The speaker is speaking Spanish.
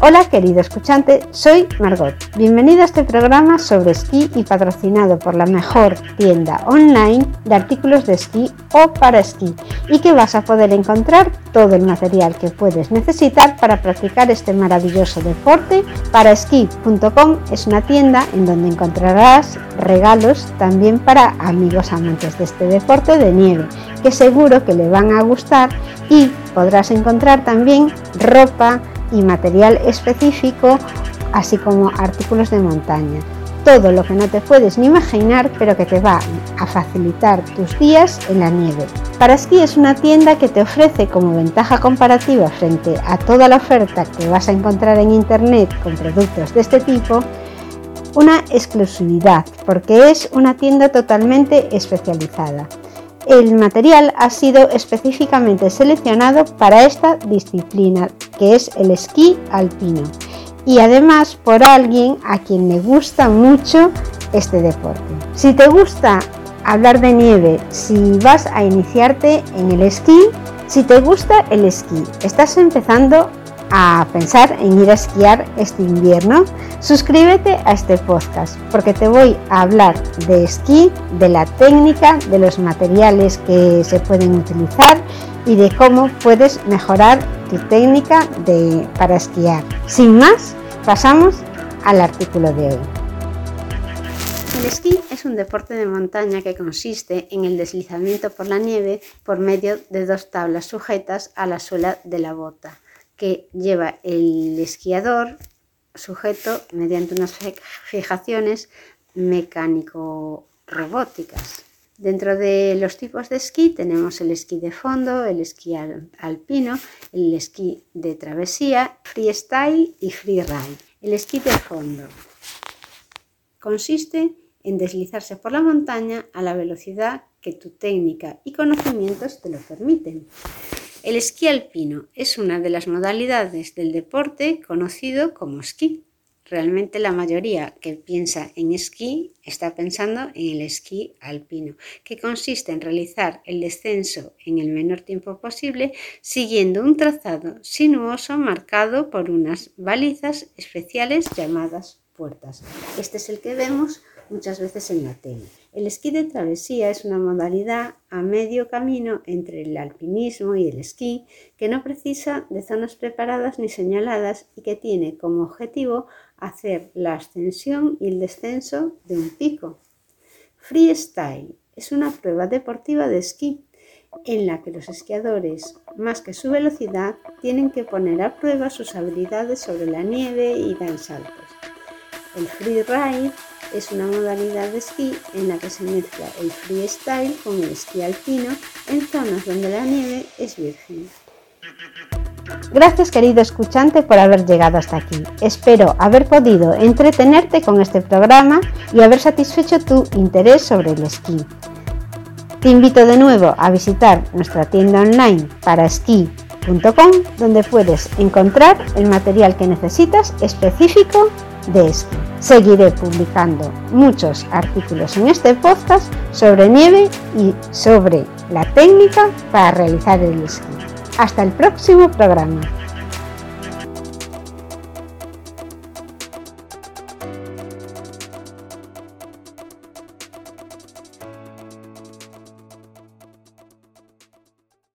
Hola querido escuchante, soy Margot. Bienvenido a este programa sobre esquí y patrocinado por la mejor tienda online de artículos de esquí o para esquí y que vas a poder encontrar todo el material que puedes necesitar para practicar este maravilloso deporte. Paraesquí.com es una tienda en donde encontrarás regalos también para amigos amantes de este deporte de nieve que seguro que le van a gustar y podrás encontrar también ropa, y material específico, así como artículos de montaña. Todo lo que no te puedes ni imaginar, pero que te va a facilitar tus días en la nieve. Para Esquí es una tienda que te ofrece como ventaja comparativa frente a toda la oferta que vas a encontrar en internet con productos de este tipo, una exclusividad, porque es una tienda totalmente especializada. El material ha sido específicamente seleccionado para esta disciplina, que es el esquí alpino, y además por alguien a quien le gusta mucho este deporte. Si te gusta hablar de nieve, si vas a iniciarte en el esquí, si te gusta el esquí, estás empezando a pensar en ir a esquiar este invierno, suscríbete a este podcast porque te voy a hablar de esquí, de la técnica, de los materiales que se pueden utilizar y de cómo puedes mejorar tu técnica de, para esquiar. Sin más, pasamos al artículo de hoy. El esquí es un deporte de montaña que consiste en el deslizamiento por la nieve por medio de dos tablas sujetas a la suela de la bota que lleva el esquiador sujeto mediante unas fijaciones mecánico-robóticas. Dentro de los tipos de esquí tenemos el esquí de fondo, el esquí alpino, el esquí de travesía, freestyle y freeride. El esquí de fondo consiste en deslizarse por la montaña a la velocidad que tu técnica y conocimientos te lo permiten. El esquí alpino es una de las modalidades del deporte conocido como esquí. Realmente la mayoría que piensa en esquí está pensando en el esquí alpino, que consiste en realizar el descenso en el menor tiempo posible siguiendo un trazado sinuoso marcado por unas balizas especiales llamadas puertas. Este es el que vemos muchas veces en la tele. El esquí de travesía es una modalidad a medio camino entre el alpinismo y el esquí que no precisa de zonas preparadas ni señaladas y que tiene como objetivo hacer la ascensión y el descenso de un pico. Freestyle es una prueba deportiva de esquí en la que los esquiadores, más que su velocidad, tienen que poner a prueba sus habilidades sobre la nieve y dar saltos. El freeride es una modalidad de esquí en la que se mezcla el freestyle con el esquí alpino en zonas donde la nieve es virgen. Gracias querido escuchante por haber llegado hasta aquí. Espero haber podido entretenerte con este programa y haber satisfecho tu interés sobre el esquí. Te invito de nuevo a visitar nuestra tienda online para esquí.com donde puedes encontrar el material que necesitas específico de esquí. Seguiré publicando muchos artículos en este podcast sobre nieve y sobre la técnica para realizar el esquí. Hasta el próximo programa.